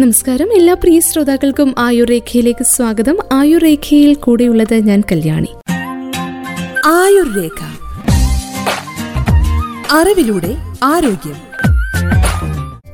നമസ്കാരം. എല്ലാ പ്രിയ ശ്രോതാക്കൾക്കും ആയുർരേഖയിലേക്ക് സ്വാഗതം. ആയുർരേഖയിൽ കൂടെയുള്ളത് ഞാൻ കല്യാണി. ആയുർരേഖ. അറിവിലൂടെ ആരോഗ്യം.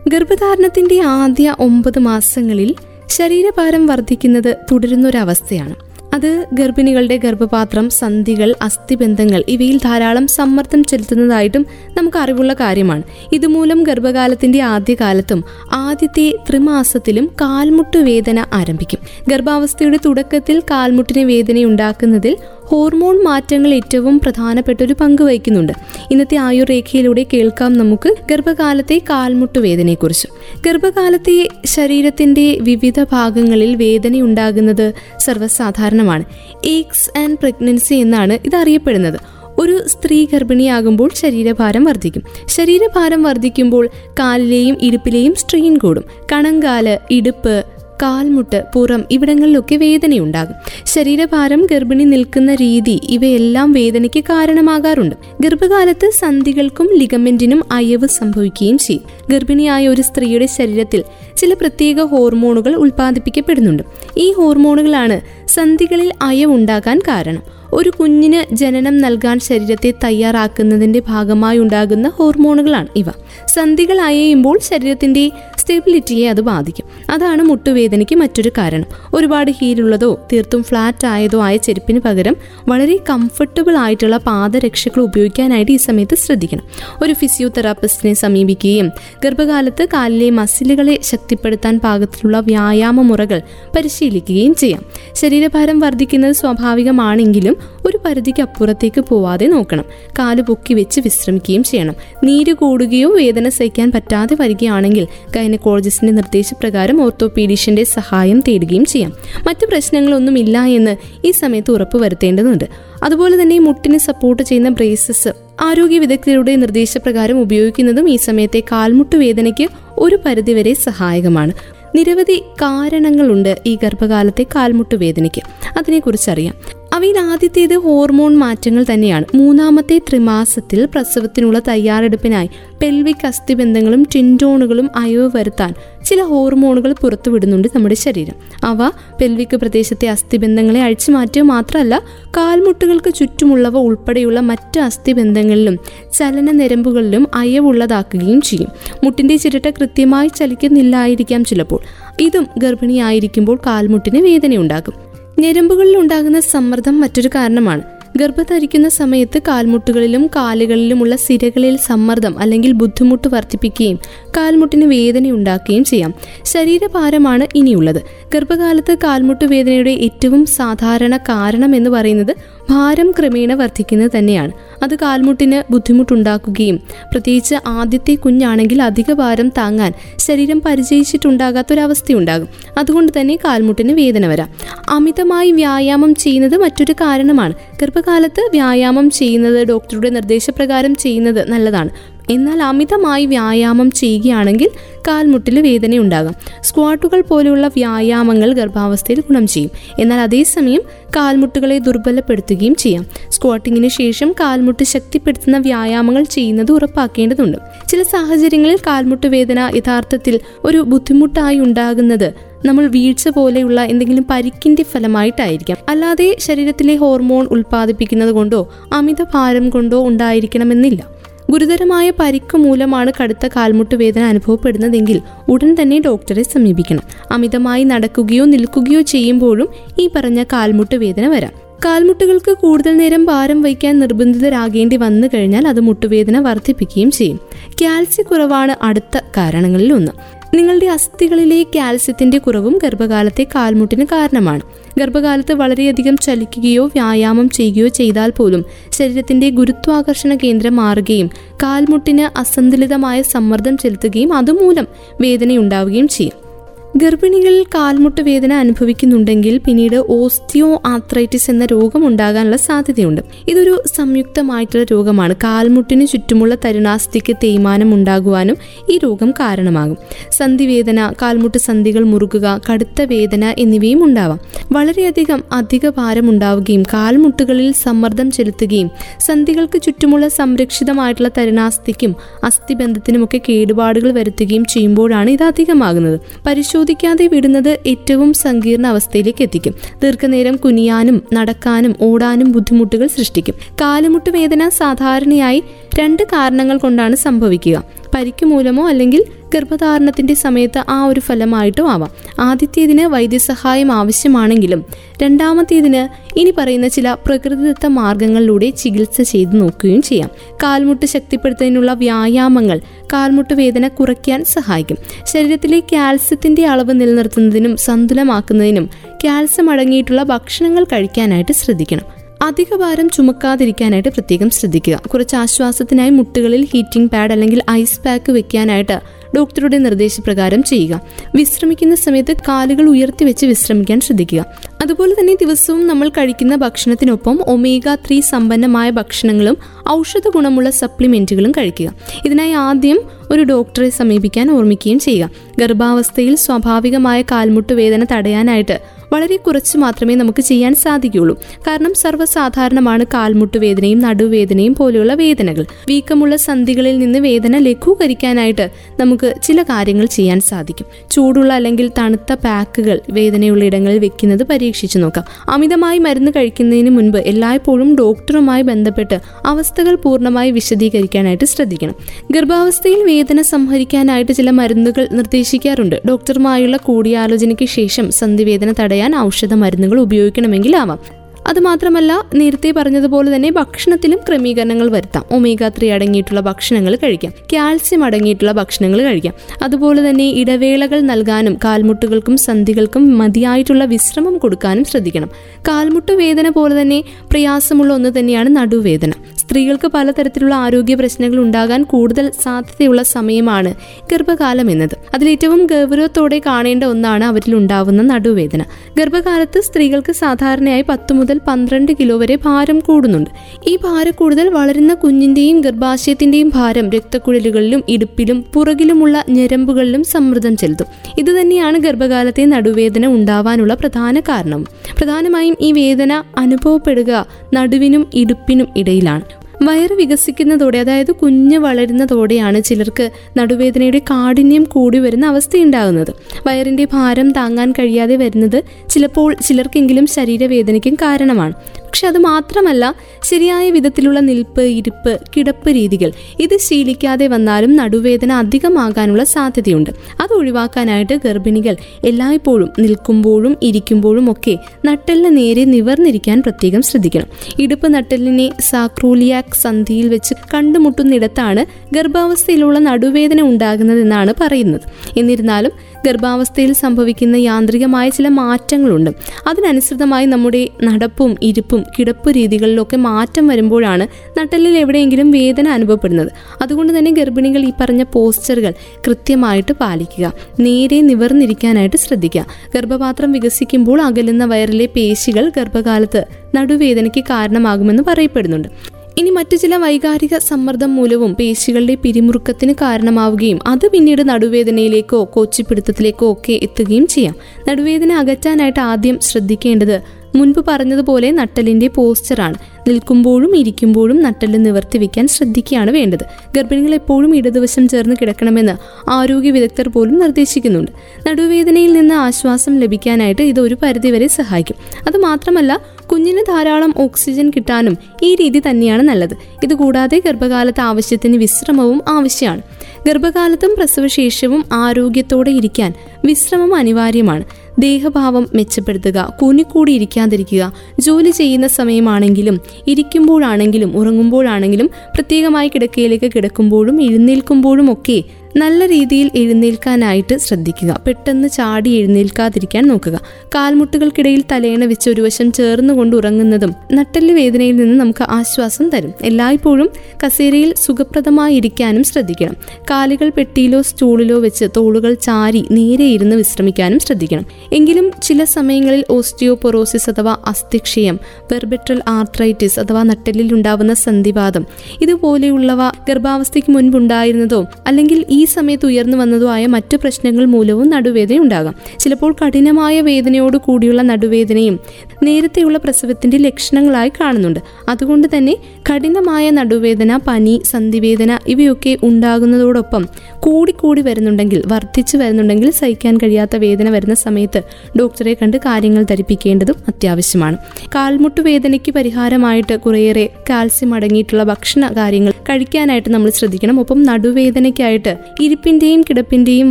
ഗർഭധാരണത്തിന്റെ ആദ്യ ഒമ്പത് മാസങ്ങളിൽ ശരീരഭാരം വർദ്ധിക്കുന്നത് തുടരുന്നൊരവസ്ഥയാണ്. അത് ഗർഭിണികളുടെ ഗർഭപാത്രം സന്ധികൾ അസ്ഥിബന്ധങ്ങൾ ഇവയിൽ ധാരാളം സമ്മർദ്ദം ചെലുത്തുന്നതായിട്ടും നമുക്ക് അറിവുള്ള കാര്യമാണ്. ഇതുമൂലം ഗർഭകാലത്തിന്റെ ആദ്യകാലത്തും ആദ്യത്തെ ത്രിമാസത്തിലും കാൽമുട്ട് വേദന ആരംഭിക്കും. ഗർഭാവസ്ഥയുടെ തുടക്കത്തിൽ കാൽമുട്ടിന് വേദനയുണ്ടാക്കുന്നതിൽ ഹോർമോൺ മാറ്റങ്ങൾ ഏറ്റവും പ്രധാനപ്പെട്ട ഒരു പങ്ക് വഹിക്കുന്നുണ്ട്. ഇന്നത്തെ ആയുർരേഖയിലൂടെ കേൾക്കാം നമുക്ക് ഗർഭകാലത്തെ കാൽമുട്ട് വേദനയെക്കുറിച്ച്. ഗർഭകാലത്തെ ശരീരത്തിന്റെ വിവിധ ഭാഗങ്ങളിൽ വേദന ഉണ്ടാകുന്നത് സർവസാധാരണമാണ്. എക്സ് ആൻഡ് പ്രഗ്നൻസി എന്നാണ് ഇത് അറിയപ്പെടുന്നത് ഒരു സ്ത്രീ ഗർഭിണിയാകുമ്പോൾ ശരീരഭാരം വർദ്ധിക്കും. ശരീരഭാരം വർദ്ധിക്കുമ്പോൾ കാലിലെയും ഇടുപ്പിലെയും സ്ട്രെയിൻ കൂടും. കണങ്കാൽ ഇടുപ്പ് കാൽമുട്ട് പുറം ഇവിടങ്ങളിലൊക്കെ വേദനയുണ്ടാകും. ശരീരഭാരം ഗർഭിണി നിൽക്കുന്ന രീതി ഇവയെല്ലാം വേദനയ്ക്ക് കാരണമാകാറുണ്ട്. ഗർഭകാലത്ത് സന്ധികൾക്കും ലിഗമെന്റിനും അയവ് സംഭവിക്കുകയും ചെയ്യും. ഗർഭിണിയായ ഒരു സ്ത്രീയുടെ ശരീരത്തിൽ ചില പ്രത്യേക ഹോർമോണുകൾ ഉൽപ്പാദിപ്പിക്കപ്പെടുന്നുണ്ട്. ഈ ഹോർമോണുകളാണ് സന്ധികളിൽ അയവുണ്ടാകാൻ കാരണം. ഒരു കുഞ്ഞിന് ജനനം നൽകാൻ ശരീരത്തെ തയ്യാറാക്കുന്നതിന്റെ ഭാഗമായി ഉണ്ടാകുന്ന ഹോർമോണുകളാണ് ഇവ. സന്ധികൾ അയയുമ്പോൾ ശരീരത്തിന്റെ സ്റ്റെബിലിറ്റിയെ അത് ബാധിക്കും. അതാണ് മുട്ടുവേദനയ്ക്ക് മറ്റൊരു കാരണം. ഒരുപാട് ഹീലുള്ളതോ തീർത്തും ഫ്ലാറ്റ് ആയതോ ആയ ചെരുപ്പിന് പകരം വളരെ കംഫർട്ടബിൾ ആയിട്ടുള്ള പാദരക്ഷകൾ ഉപയോഗിക്കാനായിട്ട് ഈ സമയത്ത് ശ്രദ്ധിക്കണം. ഒരു ഫിസിയോതെറാപ്പിസ്റ്റിനെ സമീപിക്കുകയും ഗർഭകാലത്ത് കാലിലെ മസിലുകളെ ശക്തിപ്പെടുത്താൻ പാകത്തിലുള്ള വ്യായാമ മുറകൾ പരിശീലിക്കുകയും ചെയ്യാം. ശരീരഭാരം വർദ്ധിക്കുന്നത് സ്വാഭാവികമാണെങ്കിലും ഒരു പരിധിക്ക് അപ്പുറത്തേക്ക് പോവാതെ നോക്കണം. കാൽ പൊക്കി വെച്ച് വിശ്രമിക്കുകയും ചെയ്യണം. നീര് കൂടുകയോ വേദന സഹിക്കാൻ പറ്റാതെ വരികയാണെങ്കിൽ ഗൈനക്കോളജിസ്റ്റിന്റെ നിർദ്ദേശപ്രകാരം ഓർത്തോപീഡീഷ്യന്റെ സഹായം തേടുകയും ചെയ്യാം. മറ്റു പ്രശ്നങ്ങളൊന്നുമില്ല എന്ന് ഈ സമയത്ത് ഉറപ്പ് വരുത്തേണ്ടതുണ്ട്. അതുപോലെ തന്നെ മുട്ടിനെ സപ്പോർട്ട് ചെയ്യുന്ന ബ്രേസസ് ആരോഗ്യ വിദഗ്ധരുടെ നിർദ്ദേശപ്രകാരം ഉപയോഗിക്കുന്നതും ഈ സമയത്തെ കാൽമുട്ട് വേദനയ്ക്ക് ഒരു പരിധിവരെ സഹായകമാണ്. നിരവധി കാരണങ്ങളുണ്ട് ഈ ഗർഭകാലത്തെ കാൽമുട്ട് വേദനയ്ക്ക്. അതിനെക്കുറിച്ചറിയാം. അവയിൽ ആദ്യത്തേത് ഹോർമോൺ മാറ്റങ്ങൾ തന്നെയാണ്. മൂന്നാമത്തെ ത്രിമാസത്തിൽ പ്രസവത്തിനുള്ള തയ്യാറെടുപ്പിനായി പെൽവിക് അസ്ഥിബന്ധങ്ങളും ടിൻഡോണുകളും അയവ് വരുത്താൻ ചില ഹോർമോണുകൾ പുറത്തുവിടുന്നുണ്ട് നമ്മുടെ ശരീരം. അവ പെൽവിക് പ്രദേശത്തെ അസ്ഥിബന്ധങ്ങളെ അഴിച്ചു മാറ്റുക മാത്രമല്ല കാൽമുട്ടുകൾക്ക് ചുറ്റുമുള്ളവ ഉൾപ്പെടെയുള്ള മറ്റ് അസ്ഥിബന്ധങ്ങളിലും ചലന നിരമ്പുകളിലും അയവുള്ളതാക്കുകയും ചെയ്യും. മുട്ടിന്റെ ചിരട്ട കൃത്യമായി ചലിക്കുന്നില്ലായിരിക്കാം ചിലപ്പോൾ. ഇതും ഗർഭിണിയായിരിക്കുമ്പോൾ കാൽമുട്ടിന് വേദനയുണ്ടാകും ഞരമ്പുകളിൽ ഉണ്ടാകുന്ന സമ്മർദ്ദം മറ്റൊരു കാരണമാണ്. ഗർഭധരിക്കുന്ന സമയത്ത് കാൽമുട്ടുകളിലും കാലുകളിലുമുള്ള സിരകളിൽ സമ്മർദ്ദം അല്ലെങ്കിൽ ബുദ്ധിമുട്ട് വർദ്ധിപ്പിക്കുകയും കാൽമുട്ടിന് വേദന ഉണ്ടാക്കുകയും ചെയ്യാം. ശരീരഭാരമാണ് ഇനിയുള്ളത്. ഗർഭകാലത്ത് കാൽമുട്ട് വേദനയുടെ ഏറ്റവും സാധാരണ കാരണം എന്ന് പറയുന്നത് ഭാരം ക്രമേണ വർദ്ധിക്കുന്നത് തന്നെയാണ്. അത് കാൽമുട്ടിന് ബുദ്ധിമുട്ടുണ്ടാക്കുകയും പ്രത്യേകിച്ച് ആദ്യത്തെ കുഞ്ഞാണെങ്കിൽ അധിക ഭാരം താങ്ങാൻ ശരീരം പരിചയിച്ചിട്ടുണ്ടാകാത്തൊരവസ്ഥയുണ്ടാകും. അതുകൊണ്ട് തന്നെ കാൽമുട്ടിന് വേദന വരാം. അമിതമായി വ്യായാമം ചെയ്യുന്നത് മറ്റൊരു കാരണമാണ്. ഗർഭകാലത്ത് വ്യായാമം ചെയ്യുന്നത് ഡോക്ടറുടെ നിർദ്ദേശപ്രകാരം ചെയ്യുന്നത് നല്ലതാണ്. എന്നാൽ അമിതമായി വ്യായാമം ചെയ്യുകയാണെങ്കിൽ കാൽമുട്ടിൽ വേദന വേദനയുണ്ടാകാം. സ്ക്വാട്ടുകൾ പോലെയുള്ള വ്യായാമങ്ങൾ ഗർഭാവസ്ഥയിൽ ഗുണം ചെയ്യും. എന്നാൽ അതേസമയം കാൽമുട്ടുകളെ ദുർബലപ്പെടുത്തുകയും ചെയ്യാം. സ്ക്വാട്ടിങ്ങിന് ശേഷം കാൽമുട്ട് ശക്തിപ്പെടുത്തുന്ന വ്യായാമങ്ങൾ ചെയ്യുന്നത് ഉറപ്പാക്കേണ്ടതുണ്ട്. ചില സാഹചര്യങ്ങളിൽ കാൽമുട്ട് വേദന യഥാർത്ഥത്തിൽ ഒരു ബുദ്ധിമുട്ടായി ഉണ്ടാകുന്നത് നമ്മൾ വീഴ്ച പോലെയുള്ള എന്തെങ്കിലും പരിക്കിന്റെ ഫലമായിട്ടായിരിക്കാം. അല്ലാതെ ശരീരത്തിലെ ഹോർമോൺ ഉൽപ്പാദിപ്പിക്കുന്നത് കൊണ്ടോ അമിത ഭാരം കൊണ്ടോ ഉണ്ടായിരിക്കണമെന്നില്ല. ഗുരുതരമായ പരിക്ക് മൂലമാണ് കടുത്ത കാൽമുട്ട് വേദന അനുഭവപ്പെടുന്നതെങ്കിൽ ഉടൻ തന്നെ ഡോക്ടറെ സമീപിക്കണം. അമിതമായി നടക്കുകയോ നിൽക്കുകയോ ചെയ്യുമ്പോഴും ഈ പറഞ്ഞ കാൽമുട്ട് വേദന വരാം. കാൽമുട്ടുകൾക്ക് കൂടുതൽ നേരം ഭാരം വയ്ക്കാൻ നിർബന്ധിതരാകേണ്ടി വന്നു കഴിഞ്ഞാൽ അത് മുട്ടുവേദന വർദ്ധിപ്പിക്കുകയും ചെയ്യും. കാൽസ്യ കുറവാണ് അടുത്ത കാരണങ്ങളിൽ ഒന്ന്. നിങ്ങളുടെ അസ്ഥികളിലെ കാൽസ്യത്തിന്റെ കുറവും ഗർഭകാലത്തെ കാൽമുട്ടിന് കാരണമാണ്. ഗർഭകാലത്ത് വളരെയധികം ചലിക്കുകയോ വ്യായാമം ചെയ്യുകയോ ചെയ്താൽ പോലും ശരീരത്തിന്റെ ഗുരുത്വാകർഷണ കേന്ദ്രം മാറുകയും കാൽമുട്ടിന് അസന്തുലിതമായ സമ്മർദ്ദം ചെലുത്തുകയും അതുമൂലം വേദനയുണ്ടാവുകയും ചെയ്യും. ഗർഭിണികളിൽ കാൽമുട്ട് വേദന അനുഭവിക്കുന്നുണ്ടെങ്കിൽ പിന്നീട് ഓസ്റ്റിയോ ആത്രൈറ്റിസ് എന്ന രോഗം ഉണ്ടാകാനുള്ള സാധ്യതയുണ്ട്. ഇതൊരു സംയുക്തമായിട്ടുള്ള രോഗമാണ്. കാൽമുട്ടിന് ചുറ്റുമുള്ള തരുണാസ്ഥിക്ക് തേയ്മാനം ഉണ്ടാകുവാനും ഈ രോഗം കാരണമാകും. സന്ധിവേദന കാൽമുട്ട് സന്ധികൾ മുറുകുക കടുത്ത വേദന എന്നിവയും ഉണ്ടാവാം. വളരെയധികം അധിക ഭാരം ഉണ്ടാവുകയും കാൽമുട്ടുകളിൽ സമ്മർദ്ദം ചെലുത്തുകയും സന്ധികൾക്ക് ചുറ്റുമുള്ള സംരക്ഷിതമായിട്ടുള്ള തരുണാസ്ഥിക്കും അസ്ഥിബന്ധത്തിനുമൊക്കെ കേടുപാടുകൾ വരുത്തുകയും ചെയ്യുമ്പോഴാണ് ഇത് അധികമാകുന്നത്. പരിശോധന പരിശോധിക്കാതെ വിടുന്നത് ഏറ്റവും സങ്കീർണ അവസ്ഥയിലേക്ക് എത്തിക്കും. ദീർഘനേരം കുനിയാനും നടക്കാനും ഓടാനും ബുദ്ധിമുട്ടുകൾ സൃഷ്ടിക്കും. കാലുമുട്ട് വേദന സാധാരണയായി രണ്ട് കാരണങ്ങൾ കൊണ്ടാണ് സംഭവിക്കുക. പരിക്ക് മൂലമോ അല്ലെങ്കിൽ ഗർഭധാരണത്തിന്റെ സമയത്ത് ആ ഒരു ഫലമായിട്ടും ആവാം. ആദ്യത്തേതിന് വൈദ്യസഹായം ആവശ്യമാണെങ്കിലും രണ്ടാമത്തേതിന് ഇനി പറയുന്ന ചില പ്രകൃതിദത്ത മാർഗങ്ങളിലൂടെ ചികിത്സ ചെയ്തു നോക്കുകയും ചെയ്യാം. കാൽമുട്ട് ശക്തിപ്പെടുത്തുന്നതിനുള്ള വ്യായാമങ്ങൾ കാൽമുട്ട് വേദന കുറയ്ക്കാൻ സഹായിക്കും. ശരീരത്തിലെ കാൽസ്യത്തിന്റെ അളവ് നിലനിർത്തുന്നതിനും സന്തുലമാക്കുന്നതിനും കാൽസ്യം അടങ്ങിയിട്ടുള്ള ഭക്ഷണങ്ങൾ കഴിക്കാനായിട്ട് ശ്രദ്ധിക്കണം. അധിക ഭാരം ചുമക്കാതിരിക്കാനായിട്ട് പ്രത്യേകം ശ്രദ്ധിക്കുക. കുറച്ച് ആശ്വാസത്തിനായി മുട്ടുകളിൽ ഹീറ്റിംഗ് പാഡ് അല്ലെങ്കിൽ ഐസ് പാക്ക് വെക്കാനായിട്ട് ഡോക്ടറുടെ നിർദ്ദേശപ്രകാരം ചെയ്യുക. വിശ്രമിക്കുന്ന സമയത്ത് കാലുകൾ ഉയർത്തി വെച്ച് വിശ്രമിക്കാൻ ശ്രദ്ധിക്കുക. അതുപോലെ തന്നെ ദിവസവും നമ്മൾ കഴിക്കുന്ന ഭക്ഷണത്തിനൊപ്പം ഒമേഗ ത്രീ സമ്പന്നമായ ഭക്ഷണങ്ങളും ഔഷധ ഗുണമുള്ള സപ്ലിമെന്റുകളും കഴിക്കുക. ഇതിനായി ആദ്യം ഒരു ഡോക്ടറെ സമീപിക്കാൻ ഓർമ്മിക്കുകയും ചെയ്യുക. ഗർഭാവസ്ഥയിൽ സ്വാഭാവികമായ കാൽമുട്ട് വേദന തടയാനായിട്ട് വളരെ കുറച്ച് മാത്രമേ നമുക്ക് ചെയ്യാൻ സാധിക്കുകയുള്ളൂ. കാരണം സർവസാധാരണമാണ് കാൽമുട്ട് വേദനയും നടുവേദനയും പോലെയുള്ള വേദനകൾ. വീക്കമുള്ള സന്ധികളിൽ നിന്ന് വേദന ലഘൂകരിക്കാനായിട്ട് നമുക്ക് ചില കാര്യങ്ങൾ ചെയ്യാൻ സാധിക്കും. ചൂടുള്ള അല്ലെങ്കിൽ തണുത്ത പാക്കുകൾ വേദനയുള്ള ഇടങ്ങളിൽ വെക്കുന്നത് പരീക്ഷിച്ചു നോക്കാം. അമിതമായി മരുന്ന് കഴിക്കുന്നതിന് മുൻപ് എല്ലായ്പ്പോഴും ഡോക്ടറുമായി ബന്ധപ്പെട്ട് അവസ്ഥകൾ പൂർണമായി വിശദീകരിക്കാനായിട്ട് ശ്രദ്ധിക്കണം. ഗർഭാവസ്ഥയിൽ വേദന സംഹരിക്കാനായിട്ട് ചില മരുന്നുകൾ നിർദ്ദേശിക്കാറുണ്ട്. ഡോക്ടറുമായുള്ള കൂടിയാലോചനയ്ക്ക് ശേഷം സന്ധിവേദന തടയാൻ തടയാൻ ഔഷധ മരുന്നുകൾ ഉപയോഗിക്കണമെങ്കിലാവാം. അതുമാത്രമല്ല നേരത്തെ പറഞ്ഞതുപോലെ തന്നെ ഭക്ഷണത്തിലും ക്രമീകരണങ്ങൾ വരുത്താം. ഒമേഗ ത്രീ അടങ്ങിയിട്ടുള്ള ഭക്ഷണങ്ങൾ കഴിക്കാം. കാൽസ്യം അടങ്ങിയിട്ടുള്ള ഭക്ഷണങ്ങൾ കഴിക്കാം. അതുപോലെ തന്നെ ഇടവേളകൾ നൽകാനും കാൽമുട്ടുകൾക്കും സന്ധികൾക്കും മതിയായിട്ടുള്ള വിശ്രമം കൊടുക്കാനും ശ്രദ്ധിക്കണം. കാൽമുട്ട് വേദന പോലെ തന്നെ പ്രയാസമുള്ള ഒന്ന് തന്നെയാണ് നടുവേദന. സ്ത്രീകൾക്ക് പലതരത്തിലുള്ള ആരോഗ്യ പ്രശ്നങ്ങൾ ഉണ്ടാകാൻ കൂടുതൽ സാധ്യതയുള്ള സമയമാണ് ഗർഭകാലം എന്നത്. അതിലേറ്റവും ഗൗരവത്തോടെ കാണേണ്ട ഒന്നാണ് അവരിൽ ഉണ്ടാവുന്ന നടുവേദന. ഗർഭകാലത്ത് സ്ത്രീകൾക്ക് സാധാരണയായി പത്ത് മുതൽ മുതൽ പന്ത്രണ്ട് കിലോ വരെ ഭാരം കൂടുന്നുണ്ട്. ഈ ഭാരക്കൂടുതൽ വളരുന്ന കുഞ്ഞിന്റെയും ഗർഭാശയത്തിന്റെയും ഭാരം രക്തക്കുഴലുകളിലും ഇടുപ്പിലും പുറകിലുമുള്ള ഞരമ്പുകളിലും സമ്മർദ്ദം ചെലുത്തും. ഇതുതന്നെയാണ് ഗർഭകാലത്തെ നടുവേദന ഉണ്ടാവാനുള്ള പ്രധാന കാരണം. പ്രധാനമായും ഈ വേദന അനുഭവപ്പെടുക നടുവിനും ഇടുപ്പിനും ഇടയിലാണ്. വയറ് വികസിക്കുന്നതോടെ അതായത് കുഞ്ഞ് വളരുന്നതോടെയാണ് ചിലർക്ക് നടുവേദനയുടെ കാഠിന്യം കൂടി വരുന്ന അവസ്ഥയുണ്ടാകുന്നത്. വയറിന്റെ ഭാരം താങ്ങാൻ കഴിയാതെ വരുന്നത് ചിലപ്പോൾ ചിലർക്കെങ്കിലും ശരീരവേദനയ്ക്കും കാരണമാണ്. പക്ഷെ അത് മാത്രമല്ല ശരിയായ വിധത്തിലുള്ള നിൽപ്പ് ഇരിപ്പ് കിടപ്പ് രീതികൾ. ഇത് ശീലിക്കാതെ വന്നാലും നടുവേദന അധികമാകാനുള്ള സാധ്യതയുണ്ട്. അത് ഒഴിവാക്കാനായിട്ട് ഗർഭിണികൾ എല്ലായ്പ്പോഴും നിൽക്കുമ്പോഴും ഇരിക്കുമ്പോഴും ഒക്കെ നട്ടെല്ലിന് നേരെ നിവർന്നിരിക്കാൻ പ്രത്യേകം ശ്രദ്ധിക്കണം. ഇടുപ്പ് നട്ടലിനെ സാക്രൂലിയാക് സന്ധിയിൽ വെച്ച് കണ്ടുമുട്ടുന്നിടത്താണ് ഗർഭാവസ്ഥയിലുള്ള നടുവേദന ഉണ്ടാകുന്നതെന്നാണ് പറയുന്നത്. എന്നിരുന്നാലും ഗർഭാവസ്ഥയിൽ സംഭവിക്കുന്ന യാന്ത്രികമായ ചില മാറ്റങ്ങളുണ്ട്. അതിനനുസൃതമായി നമ്മുടെ നടപ്പും ഇരിപ്പും കിടപ്പ് രീതികളിലൊക്കെ മാറ്റം വരുമ്പോഴാണ് നട്ടലിൽ എവിടെയെങ്കിലും വേദന അനുഭവപ്പെടുന്നത്. അതുകൊണ്ട് തന്നെ ഗർഭിണികൾ ഈ പറഞ്ഞ പോസ്റ്ററുകൾ കൃത്യമായിട്ട് പാലിക്കുക. നേരെ നിവർന്നിരിക്കാനായിട്ട് ശ്രദ്ധിക്കുക. ഗർഭപാത്രം വികസിക്കുമ്പോൾ അകലുന്ന വയറിലെ പേശികൾ ഗർഭകാലത്ത് നടുവേദനയ്ക്ക് കാരണമാകുമെന്ന് പറയപ്പെടുന്നുണ്ട്. ഇനി മറ്റു ചില വൈകാരിക സമ്മർദ്ദം മൂലവും പേശികളുടെ പിരിമുറുക്കത്തിന് കാരണമാവുകയും അത് പിന്നീട് നടുവേദനയിലേക്കോ കോച്ചിപ്പിടുത്തത്തിലേക്കോ ഒക്കെ എത്തുകയും ചെയ്യാം. നടുവേദന അകറ്റാനായിട്ട് ആദ്യം ശ്രദ്ധിക്കേണ്ടത് മുൻപ് പറഞ്ഞതുപോലെ നട്ടലിന്റെ പോസ്റ്ററാണ് നിൽക്കുമ്പോഴും ഇരിക്കുമ്പോഴും നട്ടെല്ല് നിവർത്തി വയ്ക്കാൻ ശ്രദ്ധിക്കുകയാണ് വേണ്ടത്. ഗർഭിണികൾ എപ്പോഴും ഇടതുവശം ചേർന്ന് കിടക്കണമെന്ന് ആരോഗ്യ വിദഗ്ധർ പോലും നിർദ്ദേശിക്കുന്നുണ്ട്. നടുവേദനയിൽ നിന്ന് ആശ്വാസം ലഭിക്കാനായിട്ട് ഇത് ഒരു പരിധിവരെ സഹായിക്കും. അത് മാത്രമല്ല കുഞ്ഞിന് ധാരാളം ഓക്സിജൻ കിട്ടാനും ഈ രീതി തന്നെയാണ് നല്ലത്. ഇതുകൂടാതെ ഗർഭകാലത്ത് ആവശ്യത്തിന് വിശ്രമവും ആവശ്യമാണ്. ഗർഭകാലത്തും പ്രസവശേഷവും ആരോഗ്യത്തോടെ ഇരിക്കാൻ വിശ്രമം അനിവാര്യമാണ്. ദേഹഭാവം മെച്ചപ്പെടുത്തുക കൂനിക്കൂടി ഇരിക്കാതിരിക്കുക ജോലി ചെയ്യുന്ന സമയമാണെങ്കിലും ഇരിക്കുമ്പോഴാണെങ്കിലും ഉറങ്ങുമ്പോഴാണെങ്കിലും പ്രത്യേകമായി കിടക്കയിലേക്ക് കിടക്കുമ്പോഴും എഴുന്നേൽക്കുമ്പോഴും ഒക്കെ നല്ല രീതിയിൽ എഴുന്നേൽക്കാനായിട്ട് ശ്രദ്ധിക്കുക. പെട്ടെന്ന് ചാടി എഴുന്നേൽക്കാതിരിക്കാൻ നോക്കുക. കാൽമുട്ടുകൾക്കിടയിൽ തലേണ വെച്ച് ഒരു വശം ചേർന്നുകൊണ്ട് ഉറങ്ങുന്നതും നട്ടൽ വേദനയിൽ നിന്ന് നമുക്ക് ആശ്വാസം തരും. എല്ലായ്പ്പോഴും കസേരയിൽ സുഖപ്രദമായി ഇരിക്കാനും ശ്രദ്ധിക്കണം. കാലുകൾ പെട്ടിയിലോ സ്റ്റൂളിലോ വെച്ച് തോളുകൾ ചാരി നേരെ ഇരുന്ന് വിശ്രമിക്കാനും ശ്രദ്ധിക്കണം. എങ്കിലും ചില സമയങ്ങളിൽ ഓസ്റ്റിയോപൊറോസിസ് അഥവാ അസ്ഥിക്ഷയം വെർബെട്രൽ ആർത്രൈറ്റിസ് അഥവാ നട്ടലിൽ ഉണ്ടാവുന്ന സന്ധിവാദം ഇതുപോലെയുള്ളവ ഗർഭാവസ്ഥയ്ക്ക് മുൻപുണ്ടായിരുന്നതോ അല്ലെങ്കിൽ ഈ സമയത്ത് ഉയർന്നു വന്നതോ ആയ മറ്റു പ്രശ്നങ്ങൾ മൂലവും നടുവേദന ഉണ്ടാകാം. ചിലപ്പോൾ കഠിനമായ വേദനയോട് കൂടിയുള്ള നടുവേദനയും നേരത്തെയുള്ള പ്രസവത്തിന്റെ ലക്ഷണങ്ങളായി കാണുന്നുണ്ട്. അതുകൊണ്ട് തന്നെ കഠിനമായ നടുവേദന പനി സന്ധിവേദന ഇവയൊക്കെ ഉണ്ടാകുന്നതോടൊപ്പം കൂടിക്കൂടി വരുന്നുണ്ടെങ്കിൽ വർദ്ധിച്ചു വരുന്നുണ്ടെങ്കിൽ സഹിക്കാൻ കഴിയാത്ത വേദന വരുന്ന സമയത്ത് ഡോക്ടറെ കണ്ട് കാര്യങ്ങൾ ധരിപ്പിക്കേണ്ടതും അത്യാവശ്യമാണ്. കാൽമുട്ട് വേദനയ്ക്ക് പരിഹാരമായിട്ട് കുറേയേറെ കാൽസ്യം അടങ്ങിയിട്ടുള്ള ഭക്ഷണ കാര്യങ്ങൾ കഴിക്കാനായിട്ട് നമ്മൾ ശ്രദ്ധിക്കണം. ഒപ്പം നടുവേദനയ്ക്കായിട്ട് ഇരിപ്പിന്റെയും കിടപ്പിന്റെയും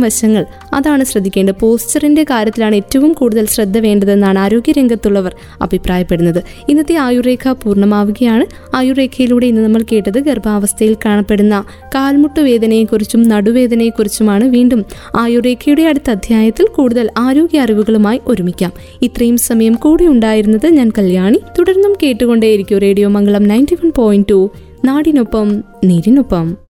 വശങ്ങൾ. അതാണ് ശ്രദ്ധിക്കേണ്ടത് പോസ്ചറിന്റെ കാര്യത്തിലാണ് ഏറ്റവും കൂടുതൽ ശ്രദ്ധ വേണ്ടതെന്നാണ് ആരോഗ്യരംഗത്തുള്ളവർ അഭിപ്രായപ്പെടുന്നത്. ഇന്നത്തെ ആയുർരേഖ പൂർണമാവുകയാണ്. ആയുർരേഖയിലൂടെ ഇന്ന് നമ്മൾ കേട്ടത് ഗർഭാവസ്ഥയിൽ കാണപ്പെടുന്ന കാൽമുട്ട് വേദനയെക്കുറിച്ചും നടുവേദനയെക്കുറിച്ചുമാണ്. വീണ്ടും ആയുർരേഖയുടെ അടുത്ത അധ്യായത്തിൽ കൂടുതൽ ആരോഗ്യ അറിവുകളുമായി ഒരുമിക്കാം. ഇത്രയും സമയം കൂടെ ഉണ്ടായിരുന്നത് ഞാൻ കല്യാണി. തുടർന്നും കേട്ടുകൊണ്ടേയിരിക്കും radio Mangalam ninety one point two. നാടിനൊപ്പം നീരിനൊപ്പം.